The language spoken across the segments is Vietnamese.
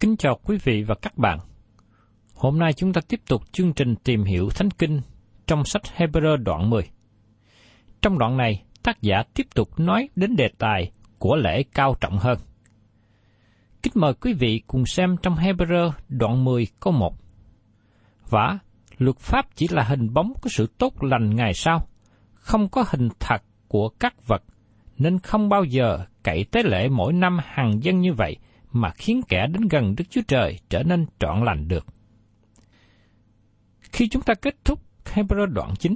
Kính chào quý vị và các bạn. Hôm nay chúng ta tiếp tục chương trình tìm hiểu Thánh Kinh trong sách Hebrew đoạn 10. Trong đoạn này, tác giả tiếp tục nói đến đề tài của lễ cao trọng hơn. Kính mời quý vị cùng xem trong Hebrew đoạn 10 câu 1. Vả, luật pháp chỉ là hình bóng của sự tốt lành ngày sau, không có hình thật của các vật, nên không bao giờ cậy tế lễ mỗi năm hàng dân như vậy mà khiến kẻ đến gần Đức Chúa Trời trở nên trọn lành được. Khi chúng ta kết thúc Hebrew đoạn 9,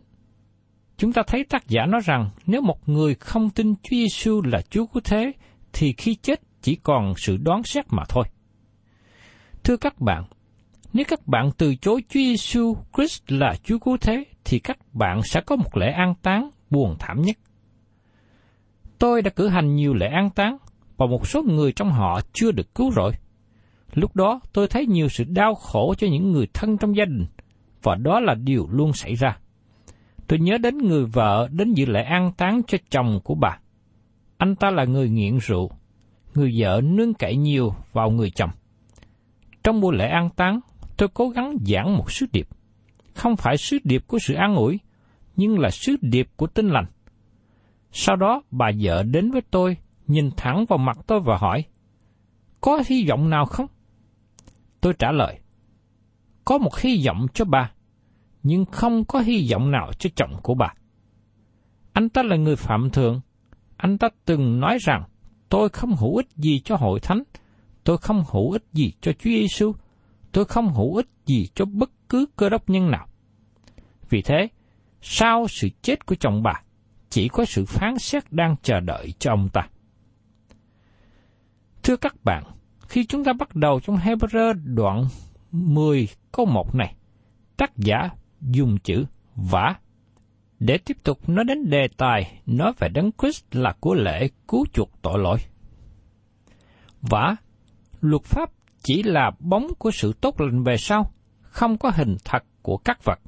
chúng ta thấy tác giả nói rằng nếu một người không tin Chúa Giêsu là Chúa của thế, thì khi chết chỉ còn sự đoán xét mà thôi. Thưa các bạn, nếu các bạn từ chối Chúa Giêsu Christ là Chúa cứu thế, thì các bạn sẽ có một lễ an táng buồn thảm nhất. Tôi đã cử hành nhiều lễ an táng, và một số người trong họ chưa được cứu rỗi. Lúc đó tôi thấy nhiều sự đau khổ cho những người thân trong gia đình, và đó là điều luôn xảy ra. Tôi nhớ đến người vợ đến dự lễ an táng cho chồng của bà. Anh ta là người nghiện rượu, người vợ nương cậy nhiều vào người chồng. Trong buổi lễ an táng, tôi cố gắng giảng một sứ điệp. Không phải sứ điệp của sự an ủi, nhưng là sứ điệp của tinh lành. Sau đó bà vợ đến với tôi, nhìn thẳng vào mặt tôi và hỏi, có hy vọng nào không? Tôi trả lời, có một hy vọng cho bà, nhưng không có hy vọng nào cho chồng của bà. Anh ta là người phạm thượng, anh ta từng nói rằng, tôi không hữu ích gì cho hội thánh, tôi không hữu ích gì cho Chúa Giêsu, tôi không hữu ích gì cho bất cứ cơ đốc nhân nào. Vì thế, sau sự chết của chồng bà, chỉ có sự phán xét đang chờ đợi cho ông ta. Thưa các bạn, khi chúng ta bắt đầu trong Hebrew đoạn 10 câu 1 này, tác giả dùng chữ vả để tiếp tục nói đến đề tài nói về Đấng Christ là của lễ cứu chuộc tội lỗi. Vả, luật pháp chỉ là bóng của sự tốt lành về sau, không có hình thật của các vật.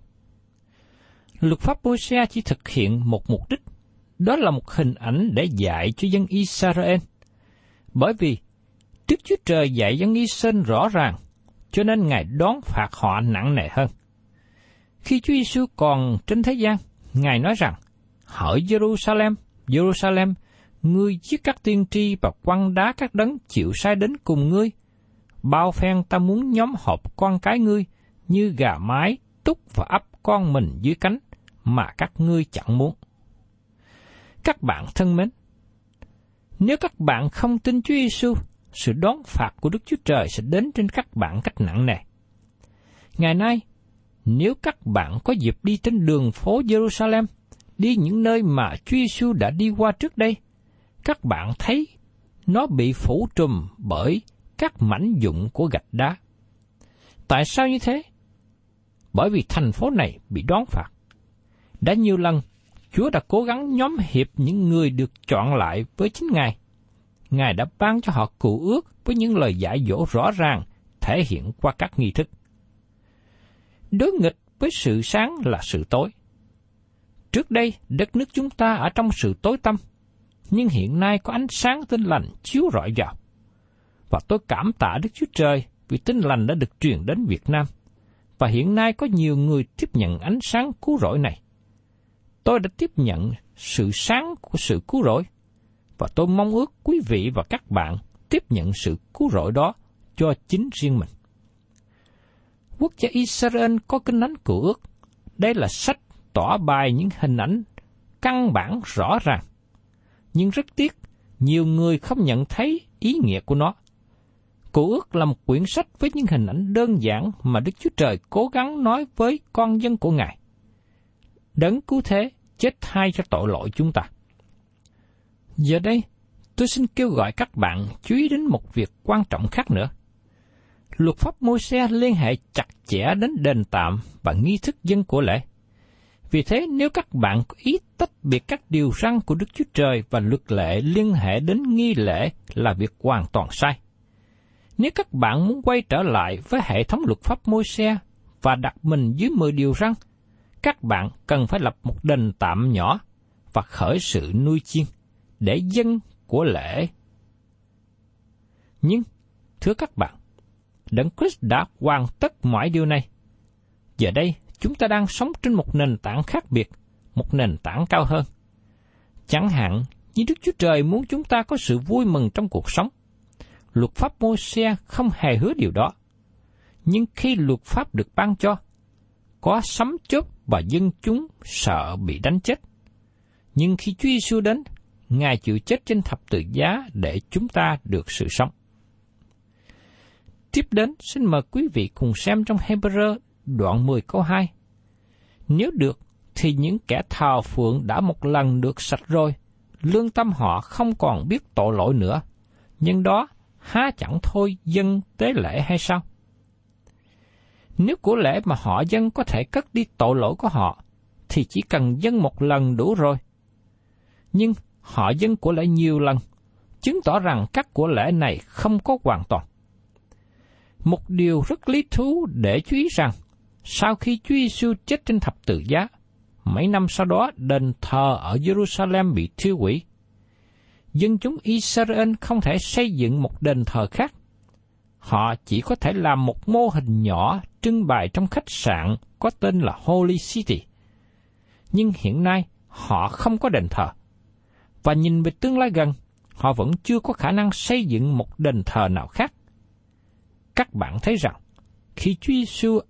Luật pháp Môi-se chỉ thực hiện một mục đích, đó là một hình ảnh để dạy cho dân Israel. Bởi vì Đức Chúa Trời dạy dân sinh rõ ràng, cho nên Ngài đón phạt họ nặng nề hơn. Khi Chúa Giêsu còn trên thế gian, Ngài nói rằng, Hỡi Jerusalem, Jerusalem, ngươi giết các tiên tri và quăng đá các đấng chịu sai đến cùng ngươi, bao phen ta muốn nhóm họp con cái ngươi như gà mái túc và ấp con mình dưới cánh mà các ngươi chẳng muốn. Các bạn thân mến, nếu các bạn không tin Chúa Giêsu, sự đón phạt của Đức Chúa Trời sẽ đến trên các bạn cách nặng nề. Ngày nay, nếu các bạn có dịp đi trên đường phố Jerusalem, đi những nơi mà Chúa Giêsu đã đi qua trước đây, các bạn thấy nó bị phủ trùm bởi các mảnh dụng của gạch đá. Tại sao như thế? Bởi vì thành phố này bị đón phạt. Đã nhiều lần, Chúa đã cố gắng nhóm hiệp những người được chọn lại với chính Ngài. Ngài đã ban cho họ cụ ước với những lời giải dỗ rõ ràng, thể hiện qua các nghi thức. Đối nghịch với sự sáng là sự tối. Trước đây, đất nước chúng ta ở trong sự tối tăm, nhưng hiện nay có ánh sáng tinh lành chiếu rọi vào. Và tôi cảm tạ Đức Chúa Trời vì tinh lành đã được truyền đến Việt Nam. Và hiện nay có nhiều người tiếp nhận ánh sáng cứu rỗi này. Tôi đã tiếp nhận sự sáng của sự cứu rỗi, và tôi mong ước quý vị và các bạn tiếp nhận sự cứu rỗi đó cho chính riêng mình. Quốc gia Israel có kinh thánh cựu ước. Đây là sách tỏ bài những hình ảnh căn bản rõ ràng. Nhưng rất tiếc, nhiều người không nhận thấy ý nghĩa của nó. Cựu ước là một quyển sách với những hình ảnh đơn giản mà Đức Chúa Trời cố gắng nói với con dân của Ngài. Đấng cứu thế chết thay cho tội lỗi chúng ta. Giờ đây, tôi xin kêu gọi các bạn chú ý đến một việc quan trọng khác nữa. Luật pháp môi xe liên hệ chặt chẽ đến đền tạm và nghi thức dân của lễ. Vì thế, nếu các bạn có ý tách biệt các điều răn của Đức Chúa Trời và luật lệ liên hệ đến nghi lễ là việc hoàn toàn sai. Nếu các bạn muốn quay trở lại với hệ thống luật pháp môi xe và đặt mình dưới 10 điều răn, các bạn cần phải lập một đền tạm nhỏ và khởi sự nuôi chiên để dân của lễ. Nhưng, thưa các bạn, Đấng Christ đã hoàn tất mọi điều này. Giờ đây, chúng ta đang sống trên một nền tảng khác biệt, một nền tảng cao hơn. Chẳng hạn như Đức Chúa Trời muốn chúng ta có sự vui mừng trong cuộc sống. Luật pháp mô xe không hề hứa điều đó. Nhưng khi luật pháp được ban cho, có sấm chớp và dân chúng sợ bị đánh chết. Nhưng khi Chúa Giêsu đến, Ngài chịu chết trên thập tự giá để chúng ta được sự sống. Tiếp đến, xin mời quý vị cùng xem trong Hebrew đoạn 10 câu 2. Nếu được, thì những kẻ thờ phượng đã một lần được sạch rồi, lương tâm họ không còn biết tội lỗi nữa. Nhưng đó, há chẳng thôi dân tế lễ hay sao? Nếu của lễ mà họ dân có thể cất đi tội lỗi của họ, thì chỉ cần dân một lần đủ rồi. Nhưng họ dân của lễ nhiều lần, chứng tỏ rằng các của lễ này không có hoàn toàn. Một điều rất lý thú để chú ý rằng, sau khi Chúa Giêsu chết trên thập tự giá, mấy năm sau đó đền thờ ở Jerusalem bị thiêu hủy. Dân chúng Israel không thể xây dựng một đền thờ khác. Họ chỉ có thể làm một mô hình nhỏ trưng bày trong khách sạn có tên là Holy City. Nhưng hiện nay họ không có đền thờ. Và nhìn về tương lai gần, họ vẫn chưa có khả năng xây dựng một đền thờ nào khác các bạn thấy rằng khi Chúa Giêsu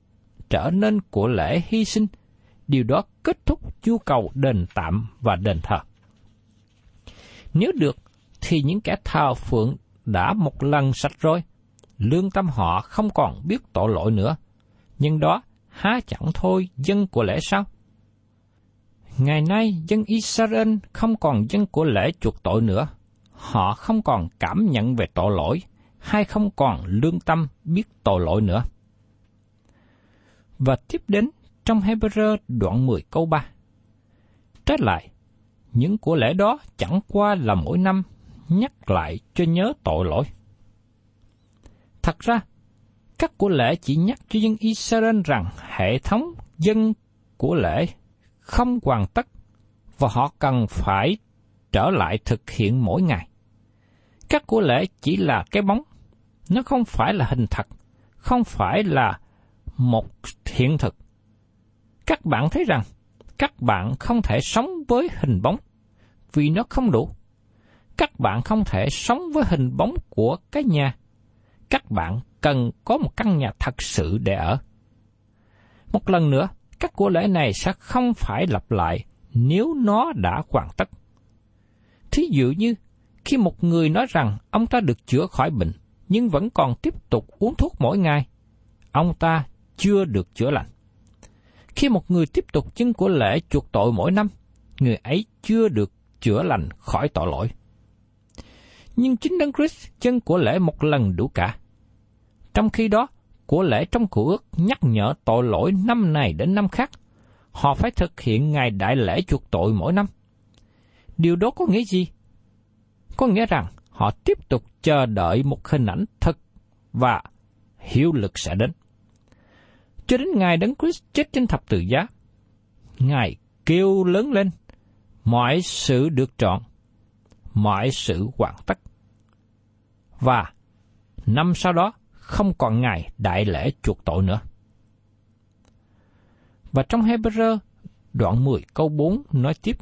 trở nên của lễ hy sinh, điều đó kết thúc nhu cầu đền tạm và đền thờ. Nếu được, thì những kẻ thờ phượng đã một lần sạch rồi, lương tâm họ không còn biết tội lỗi nữa. Nhưng đó há chẳng thôi dân của lễ sao? Ngày nay, dân Israel không còn dân của lễ chuộc tội nữa. Họ không còn cảm nhận về tội lỗi, hay không còn lương tâm biết tội lỗi nữa. Và tiếp đến trong Hebrew đoạn 10 câu 3. Trái lại, những của lễ đó chẳng qua là mỗi năm nhắc lại cho nhớ tội lỗi. Thật ra, các của lễ chỉ nhắc cho dân Israel rằng hệ thống dân của lễ không hoàn tất và họ cần phải trở lại thực hiện mỗi ngày. Các của lễ chỉ là cái bóng nó không phải là hình thật, không phải là một hiện thực. Các bạn thấy rằng, các bạn không thể sống với hình bóng, vì nó không đủ. Các bạn không thể sống với hình bóng của cái nhà các bạn cần có một căn nhà thật sự để ở. Một lần nữa, các của lễ này sẽ không phải lặp lại nếu nó đã hoàn tất. Thí dụ như, khi một người nói rằng ông ta được chữa khỏi bệnh, nhưng vẫn còn tiếp tục uống thuốc mỗi ngày, ông ta chưa được chữa lành. Khi một người tiếp tục chân của lễ chuộc tội mỗi năm, người ấy chưa được chữa lành khỏi tội lỗi. Nhưng chính Đấng Christ chân của lễ một lần đủ cả. Trong khi đó, của lễ trong cựu ước nhắc nhở tội lỗi năm này đến năm khác. Họ phải thực hiện ngày đại lễ chuộc tội mỗi năm. Điều đó có nghĩa gì? Có nghĩa rằng họ tiếp tục chờ đợi một hình ảnh thật và hiệu lực sẽ đến. Cho đến ngày Đấng Christ chết trên thập tự giá, Ngài kêu lớn lên, mọi sự được trọn, mọi sự hoàn tất. Và năm sau đó, không còn ngày đại lễ chuộc tội nữa. Và trong Hebrew đoạn 10 câu 4 nói tiếp,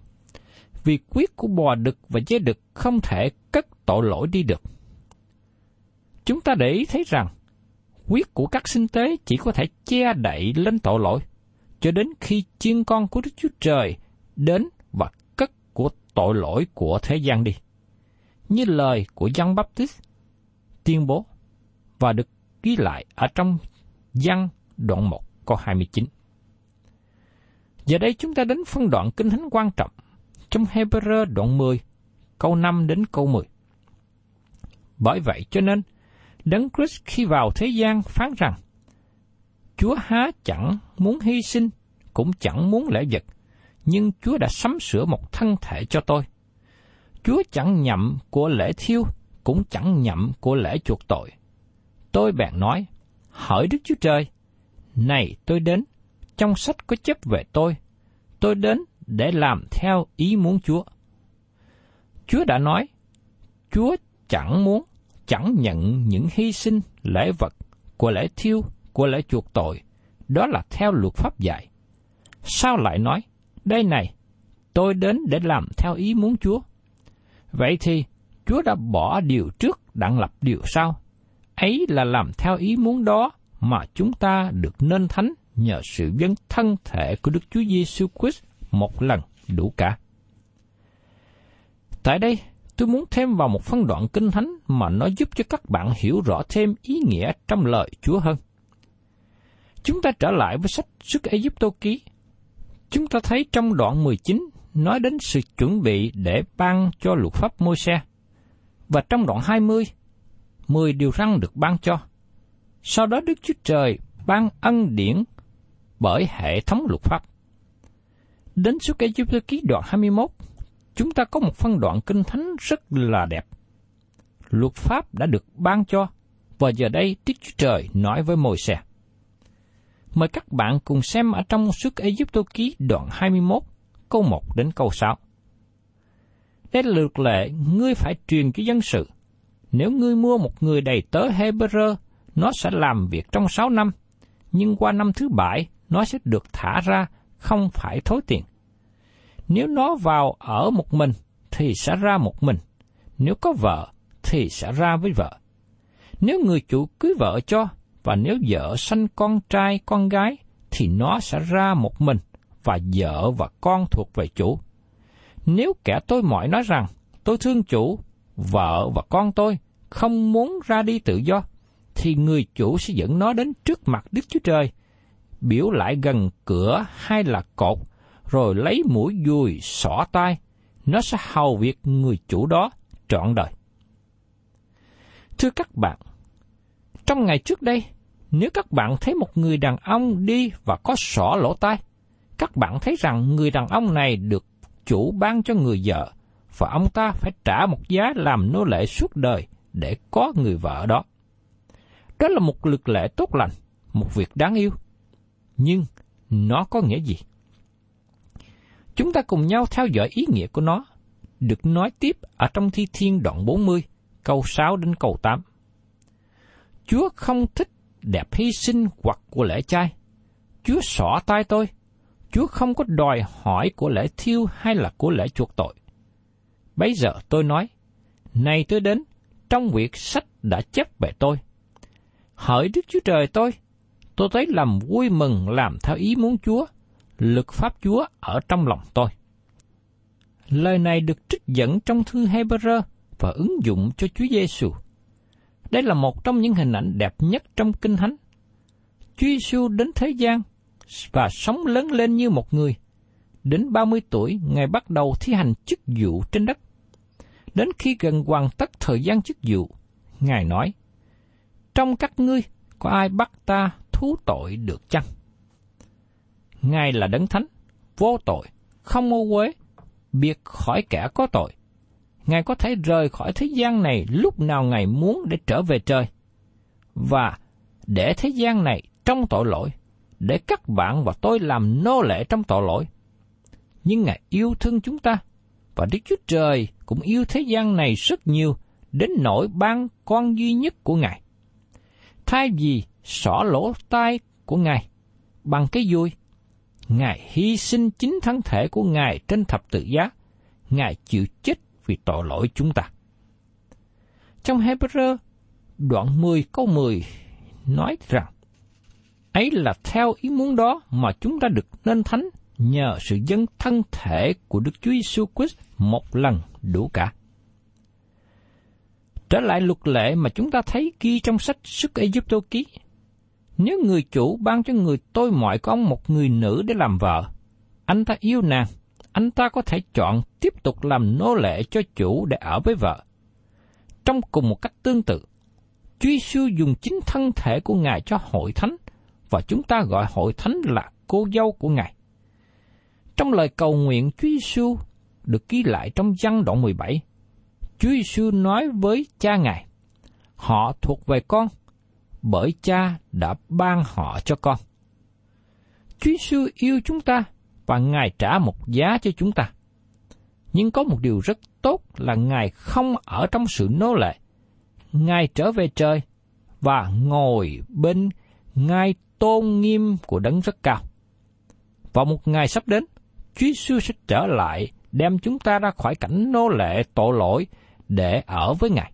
vì quyết của bò đực và dê đực không thể cất tội lỗi đi được. Chúng ta để ý thấy rằng, quyết của các sinh tế chỉ có thể che đậy lên tội lỗi, cho đến khi chiên con của Đức Chúa Trời đến và cất của tội lỗi của thế gian đi. Như lời của Giăng Baptist tuyên bố và được ghi lại ở trong văn đoạn 1 câu 29. Giờ đây chúng ta đến phân đoạn kinh thánh quan trọng trong Hebrew đoạn 10 câu 5 đến câu 10. Bởi vậy cho nên, Đấng Christ khi vào thế gian phán rằng, Chúa há chẳng muốn hy sinh, cũng chẳng muốn lễ vật, nhưng Chúa đã sắm sửa một thân thể cho tôi. Chúa chẳng nhậm của lễ thiêu, cũng chẳng nhậm của lễ chuộc tội. Tôi bèn nói, hỏi Đức Chúa Trời, này tôi đến, trong sách có chép về tôi, tôi đến để làm theo ý muốn Chúa. Chúa đã nói, Chúa chẳng muốn, chẳng nhận những hy sinh, lễ vật, của lễ thiêu, của lễ chuộc tội, đó là theo luật pháp dạy. Sao lại nói, đây này, tôi đến để làm theo ý muốn Chúa. Vậy thì, Chúa đã bỏ điều trước đặng lập điều sau. Ấy là làm theo ý muốn đó mà chúng ta được nên thánh nhờ sự dân thân thể của Đức Chúa Giêsu Christ một lần đủ cả. Tại đây, tôi muốn thêm vào một phân đoạn kinh thánh mà nó giúp cho các bạn hiểu rõ thêm ý nghĩa trong lời Chúa hơn. Chúng ta trở lại với sách Sức Ai Cập ký. Chúng ta thấy trong đoạn 19 nói đến sự chuẩn bị để ban cho luật pháp môi xe. Và trong đoạn 20, 10 điều răn được ban cho. Sau đó Đức Chúa Trời ban ân điển bởi hệ thống luật pháp. Đến số Ai Cập ký đoạn 21, chúng ta có một phân đoạn kinh thánh rất là đẹp. Luật pháp đã được ban cho, và giờ đây Đức Chúa Trời nói với môi xe. Mời các bạn cùng xem ở trong sức Ai Cập ký đoạn 21, câu 1 đến câu 6. Đây là luật lệ ngươi phải truyền cho dân sự. Nếu ngươi mua một người đầy tớ Hebrew, nó sẽ làm việc trong sáu năm, nhưng qua năm thứ bảy nó sẽ được thả ra, không phải thối tiền. Nếu nó vào ở một mình, thì sẽ ra một mình. Nếu có vợ, thì sẽ ra với vợ. Nếu người chủ cưới vợ cho, và nếu vợ sanh con trai, con gái, thì nó sẽ ra một mình, và vợ và con thuộc về chủ. Nếu kẻ tôi mỏi nói rằng, tôi thương chủ, vợ và con tôi không muốn ra đi tự do, thì người chủ sẽ dẫn nó đến trước mặt Đức Chúa Trời, biểu lại gần cửa hay là cột, rồi lấy mũi dùi xỏ tay, nó sẽ hầu việc người chủ đó trọn đời. Thưa các bạn, trong ngày trước đây, nếu các bạn thấy một người đàn ông đi và có sỏ lỗ tai, các bạn thấy rằng người đàn ông này được chủ ban cho người vợ, và ông ta phải trả một giá làm nô lệ suốt đời để có người vợ đó. Đó là một lực lệ tốt lành, một việc đáng yêu. Nhưng nó có nghĩa gì? Chúng ta cùng nhau theo dõi ý nghĩa của nó, được nói tiếp ở trong Thi Thiên đoạn 40, câu 6 đến câu 8. Chúa không thích đẹp hy sinh hoặc của lễ chay. Chúa xỏ tay tôi. Chúa không có đòi hỏi của lễ thiêu hay là của lễ chuộc tội bấy giờ tôi nói, này tôi đến, trong việc sách đã chấp về tôi. Hỡi Đức Chúa Trời tôi, tôi thấy làm vui mừng làm theo ý muốn Chúa, lực pháp Chúa ở trong lòng tôi. Lời này được trích dẫn trong thư Hebrew và ứng dụng cho Chúa Giêsu. Đây là một trong những hình ảnh đẹp nhất trong Kinh Thánh. Chúa Giêsu đến thế gian và sống lớn lên như một người. Đến 30 tuổi, Ngài bắt đầu thi hành chức vụ trên đất. Đến khi gần hoàn tất thời gian chức vụ, Ngài nói, Trong các ngươi, có ai bắt ta thú tội được chăng? Ngài là đấng thánh, vô tội, không ô uế, biệt khỏi kẻ có tội. Ngài có thể rời khỏi thế gian này lúc nào Ngài muốn để trở về trời. Và để thế gian này trong tội lỗi, để các bạn và tôi làm nô lệ trong tội lỗi. Nhưng Ngài yêu thương chúng ta, và Đức Chúa Trời cũng yêu thế gian này rất nhiều, đến nỗi ban con duy nhất của Ngài. Thay vì xỏ lỗ tai của Ngài bằng cái vui, Ngài hy sinh chính thân thể của Ngài trên thập tự giá. Ngài chịu chết vì tội lỗi chúng ta. Trong Hebrew, đoạn 10 câu 10 nói rằng, ấy là theo ý muốn đó mà chúng ta được nên thánh nhờ sự dân thân thể của Đức Chúa Giêsu Christ một lần đủ cả. Trở lại luật lệ mà chúng ta thấy ghi trong sách Sức Ai Cập ký, nếu người chủ ban cho người tôi mọi có một người nữ để làm vợ, anh ta yêu nàng, anh ta có thể chọn tiếp tục làm nô lệ cho chủ để ở với vợ. Trong cùng một cách tương tự, Chúa Giêsu dùng chính thân thể của Ngài cho hội thánh, và chúng ta gọi hội thánh là cô dâu của Ngài. Trong lời cầu nguyện Chúa Giêsu được ghi lại trong văn đoạn 17, Chúa Giêsu nói với cha Ngài, họ thuộc về con, bởi cha đã ban họ cho con. Chúa Giêsu yêu chúng ta và Ngài trả một giá cho chúng ta. Nhưng có một điều rất tốt là Ngài không ở trong sự nô lệ. Ngài trở về trời và ngồi bên ngai tôn nghiêm của đấng rất cao. Vào một ngày sắp đến, Chúa Giêsu sẽ trở lại đem chúng ta ra khỏi cảnh nô lệ tội lỗi để ở với Ngài.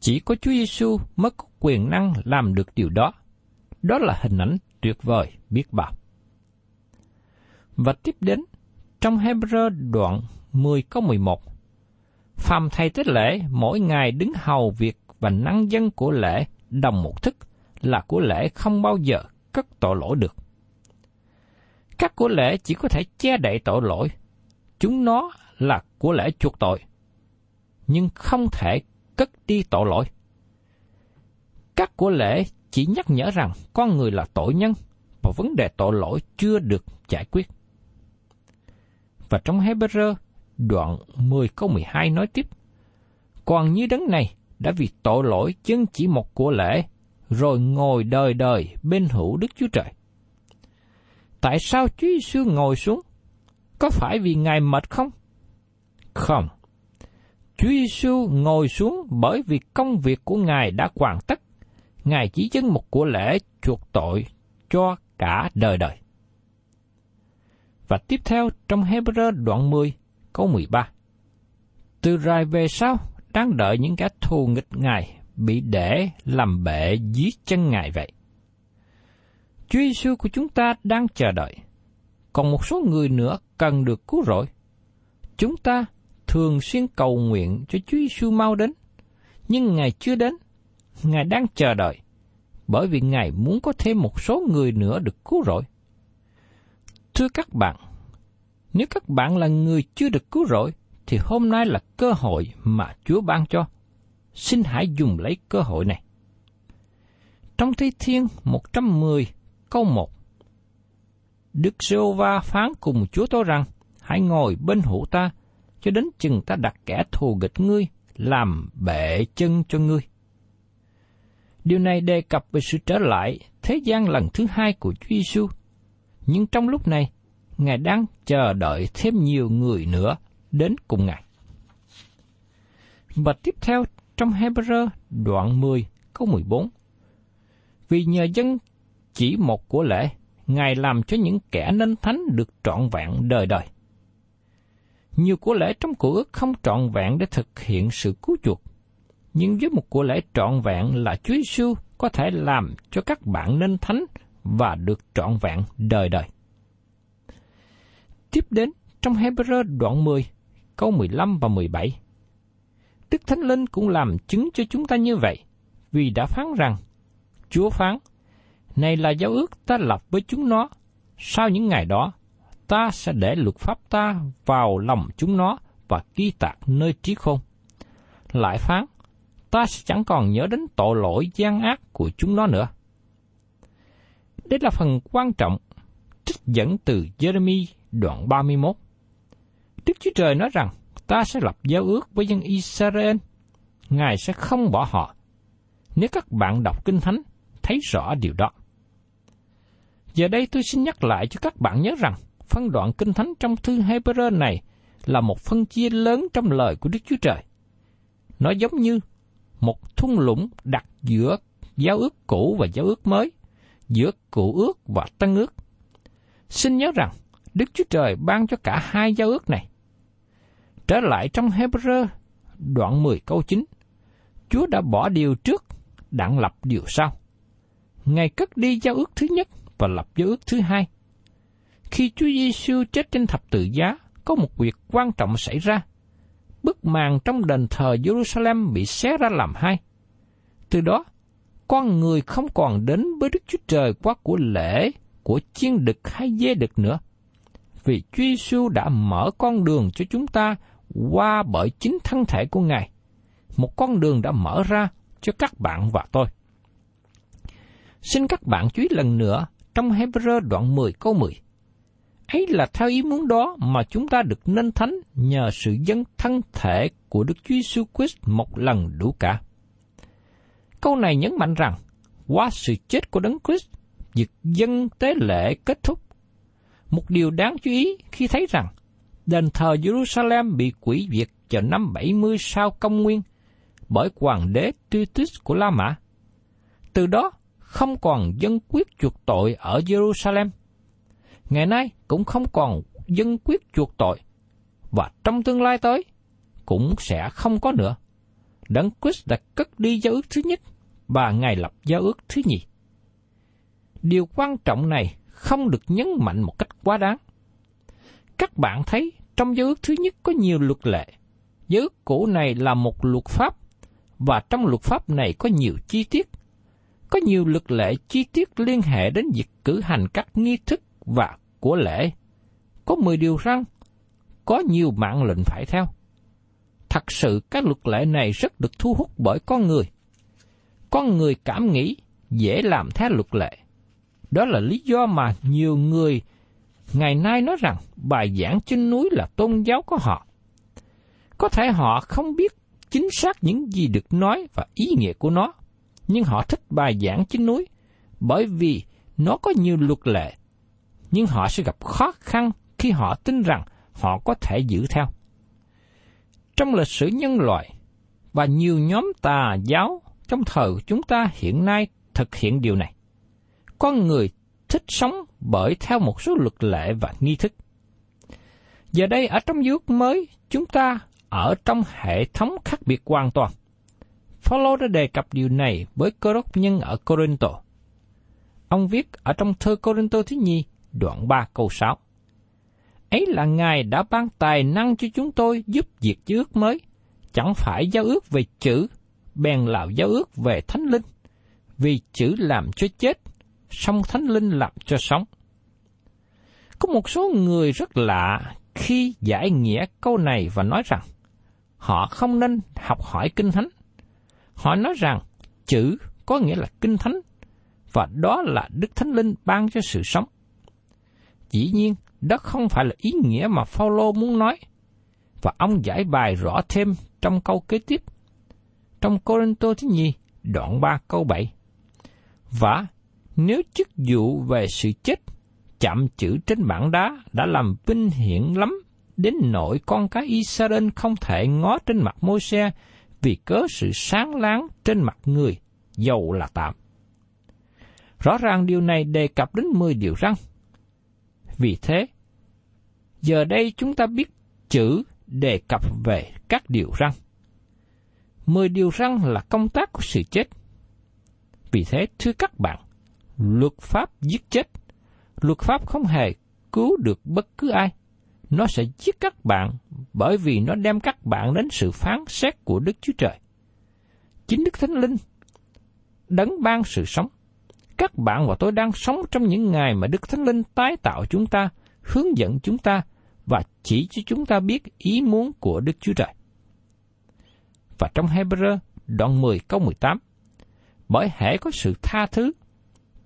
Chỉ có Chúa Giêsu mới có quyền năng làm được điều đó. Đó là hình ảnh tuyệt vời biết bao. Và tiếp đến, trong Hebrew đoạn 10 câu 11, Phàm thầy tế lễ mỗi ngày đứng hầu việc và năng dân của lễ đồng một thức là của lễ không bao giờ cất tội lỗi được. Các của lễ chỉ có thể che đậy tội lỗi, chúng nó là của lễ chuộc tội, nhưng không thể cất đi tội lỗi. Các của lễ chỉ nhắc nhở rằng con người là tội nhân và vấn đề tội lỗi chưa được giải quyết. Và trong Hebrew đoạn 10 câu 12 nói tiếp, Còn như đấng này đã vì tội lỗi chân chỉ một của lễ, rồi ngồi đời đời bên hữu Đức Chúa Trời. Tại sao Chúa Giêsu ngồi xuống? Có phải vì Ngài mệt không? Không. Chúa Giêsu ngồi xuống bởi vì công việc của Ngài đã hoàn tất. Ngài chỉ chứng một của lễ chuộc tội cho cả đời đời. Và tiếp theo trong Hebrew đoạn 10, câu 13. Từ rài về sau, đang đợi những kẻ thù nghịch Ngài bị để làm bệ dưới chân Ngài vậy. Chúa Giêsu của chúng ta đang chờ đợi. Còn một số người nữa cần được cứu rỗi. Chúng ta thường xuyên cầu nguyện cho Chúa Giêsu mau đến, nhưng Ngài chưa đến. Ngài đang chờ đợi, bởi vì Ngài muốn có thêm một số người nữa được cứu rỗi. Thưa các bạn, nếu các bạn là người chưa được cứu rỗi, thì hôm nay là cơ hội mà Chúa ban cho. Xin hãy dùng lấy cơ hội này. Trong Thi Thiên 110 câu 1 Đức giê va phán cùng Chúa tôi rằng, hãy ngồi bên hữu ta, cho đến chừng ta đặt kẻ thù nghịch ngươi, làm bệ chân cho ngươi. Điều này đề cập về sự trở lại thế gian lần thứ hai của Chúa Giêsu. Nhưng trong lúc này, Ngài đang chờ đợi thêm nhiều người nữa đến cùng Ngài. Và tiếp theo trong Hebrew đoạn 10 câu 14. Vì nhờ dân chỉ một của lễ, Ngài làm cho những kẻ nên thánh được trọn vẹn đời đời. Nhiều của lễ trong cổ ước không trọn vẹn để thực hiện sự cứu chuộc. Nhưng với một của lễ trọn vẹn là Chúa Giêsu có thể làm cho các bạn nên thánh và được trọn vẹn đời đời. Tiếp đến trong Hebrew đoạn 10, câu 15 và 17. Đức Thánh Linh cũng làm chứng cho chúng ta như vậy, vì đã phán rằng, Chúa phán, này là giao ước ta lập với chúng nó, sau những ngày đó, ta sẽ để luật pháp ta vào lòng chúng nó và ghi tạc nơi trí khôn. Lại phán, ta sẽ chẳng còn nhớ đến tội lỗi gian ác của chúng nó nữa. Đây là phần quan trọng trích dẫn từ Jeremy đoạn 31. Đức Chúa Trời nói rằng, ta sẽ lập giao ước với dân Israel, Ngài sẽ không bỏ họ. Nếu các bạn đọc Kinh Thánh, thấy rõ điều đó. Giờ đây tôi xin nhắc lại cho các bạn nhớ rằng, phân đoạn Kinh Thánh trong thư Hebrew này là một phân chia lớn trong lời của Đức Chúa Trời. Nó giống như một thung lũng đặt giữa giáo ước cũ và giáo ước mới, giữa cựu ước và tân ước. Xin nhớ rằng, Đức Chúa Trời ban cho cả hai giao ước này. Trở lại trong Hebrew, đoạn 10 câu 9, Chúa đã bỏ điều trước, đặng lập điều sau. Ngài cất đi giao ước thứ nhất và lập giới ước thứ hai. Khi Chúa Giêsu chết trên thập tự giá, có một việc quan trọng xảy ra. Bức màn trong đền thờ Jerusalem bị xé ra làm hai. Từ đó, con người không còn đến với Đức Chúa Trời qua của lễ, của chiên đực hay dê đực nữa. Vì Chúa Giêsu đã mở con đường cho chúng ta qua bởi chính thân thể của Ngài. Một con đường đã mở ra cho các bạn và tôi. Xin các bạn chú ý lần nữa trong Hebrew đoạn 10 câu 10. Ấy là theo ý muốn đó mà chúng ta được nên thánh nhờ sự dân thân thể của Đức Chúa Jesus Christ một lần đủ cả. Câu này nhấn mạnh rằng, qua sự chết của Đấng Christ, việc dân tế lễ kết thúc. Một điều đáng chú ý khi thấy rằng, đền thờ Jerusalem bị quỷ diệt vào năm 70 sau công nguyên bởi hoàng đế Titus của La Mã. Từ đó, không còn dân quyết chuộc tội ở Jerusalem. Ngày nay cũng không còn dân quyết chuộc tội, và trong tương lai tới cũng sẽ không có nữa. Đấng Christ đã cất đi giao ước thứ nhất và Ngài lập giao ước thứ nhì. Điều quan trọng này không được nhấn mạnh một cách quá đáng. Các bạn thấy trong giao ước thứ nhất có nhiều luật lệ. Giao ước cũ này là một luật pháp, và trong luật pháp này có nhiều chi tiết. Có nhiều luật lệ chi tiết liên hệ đến việc cử hành các nghi thức và của lễ. Có 10 điều răn, có nhiều mạng lệnh phải theo. Thật sự các luật lệ này rất được thu hút bởi con người. Con người cảm nghĩ dễ làm theo luật lệ. Đó là lý do mà nhiều người ngày nay nói rằng bài giảng trên núi là tôn giáo của họ. Có thể họ không biết chính xác những gì được nói và ý nghĩa của nó, nhưng họ thích bài giảng trên núi bởi vì nó có nhiều luật lệ, nhưng họ sẽ gặp khó khăn khi họ tin rằng họ có thể giữ theo. Trong lịch sử nhân loại và nhiều nhóm tà giáo trong thời chúng ta hiện nay thực hiện điều này. Con người thích sống bởi theo một số luật lệ và nghi thức. Giờ đây ở trong giới mới, chúng ta ở trong hệ thống khác biệt hoàn toàn. Phaolô đã đề cập điều này với cơ đốc nhân ở Corinto. Ông viết ở trong thơ Corinto thứ nhì, đoạn 3 câu 6. Ấy là Ngài đã ban tài năng cho chúng tôi giúp việc giao ước mới, chẳng phải giao ước về chữ, bèn là giao ước về thánh linh, vì chữ làm cho chết, song thánh linh làm cho sống. Có một số người rất lạ khi giải nghĩa câu này và nói rằng họ không nên học hỏi kinh thánh. Họ nói rằng chữ có nghĩa là kinh thánh và đó là Đức Thánh Linh ban cho sự sống. Dĩ nhiên, đó không phải là ý nghĩa mà Phaolô muốn nói. Và ông giải bài rõ thêm trong câu kế tiếp. Trong Corinto thứ nhì, đoạn 3 câu 7. Và nếu chức vụ về sự chết chạm chữ trên bảng đá đã làm vinh hiển lắm đến nỗi con cái Israel không thể ngó trên mặt môi xe vì cớ sự sáng láng trên mặt người, dầu là tạm. Rõ ràng điều này đề cập đến 10 điều răng. Vì thế, giờ đây chúng ta biết chữ đề cập về các điều răng. Mười điều răng là công tác của sự chết. Vì thế, thưa các bạn, luật pháp giết chết. Luật pháp không hề cứu được bất cứ ai. Nó sẽ giết các bạn bởi vì nó đem các bạn đến sự phán xét của Đức Chúa Trời. Chính Đức Thánh Linh đấng ban sự sống. Các bạn và tôi đang sống trong những ngày mà Đức Thánh Linh tái tạo chúng ta, hướng dẫn chúng ta và chỉ cho chúng ta biết ý muốn của Đức Chúa Trời. Và trong Hebrew đoạn 10 câu 18, bởi hễ có sự tha thứ,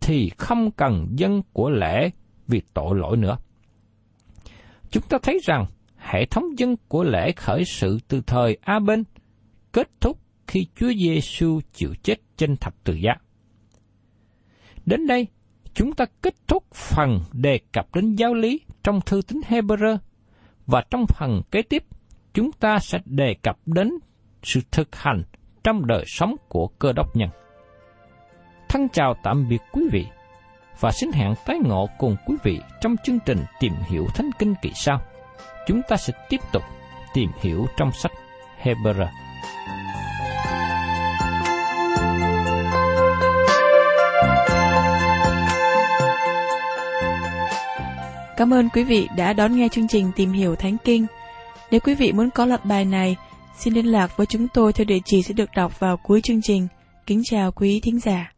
thì không cần dân của lễ vì tội lỗi nữa. Chúng ta thấy rằng hệ thống dân của lễ khởi sự từ thời A Bên kết thúc khi Chúa Giêsu chịu chết trên thập tự giá. Đến đây, chúng ta kết thúc phần đề cập đến giáo lý trong thư tín Hebrew và trong phần kế tiếp, chúng ta sẽ đề cập đến sự thực hành trong đời sống của cơ đốc nhân. Thân chào tạm biệt quý vị và xin hẹn tái ngộ cùng quý vị trong chương trình tìm hiểu Thánh Kinh kỳ sau. Chúng ta sẽ tiếp tục tìm hiểu trong sách Hebrew. Cảm ơn quý vị đã đón nghe chương trình Tìm hiểu Thánh Kinh. Nếu quý vị muốn có loạt bài này, xin liên lạc với chúng tôi theo địa chỉ sẽ được đọc vào cuối chương trình. Kính chào quý thính giả.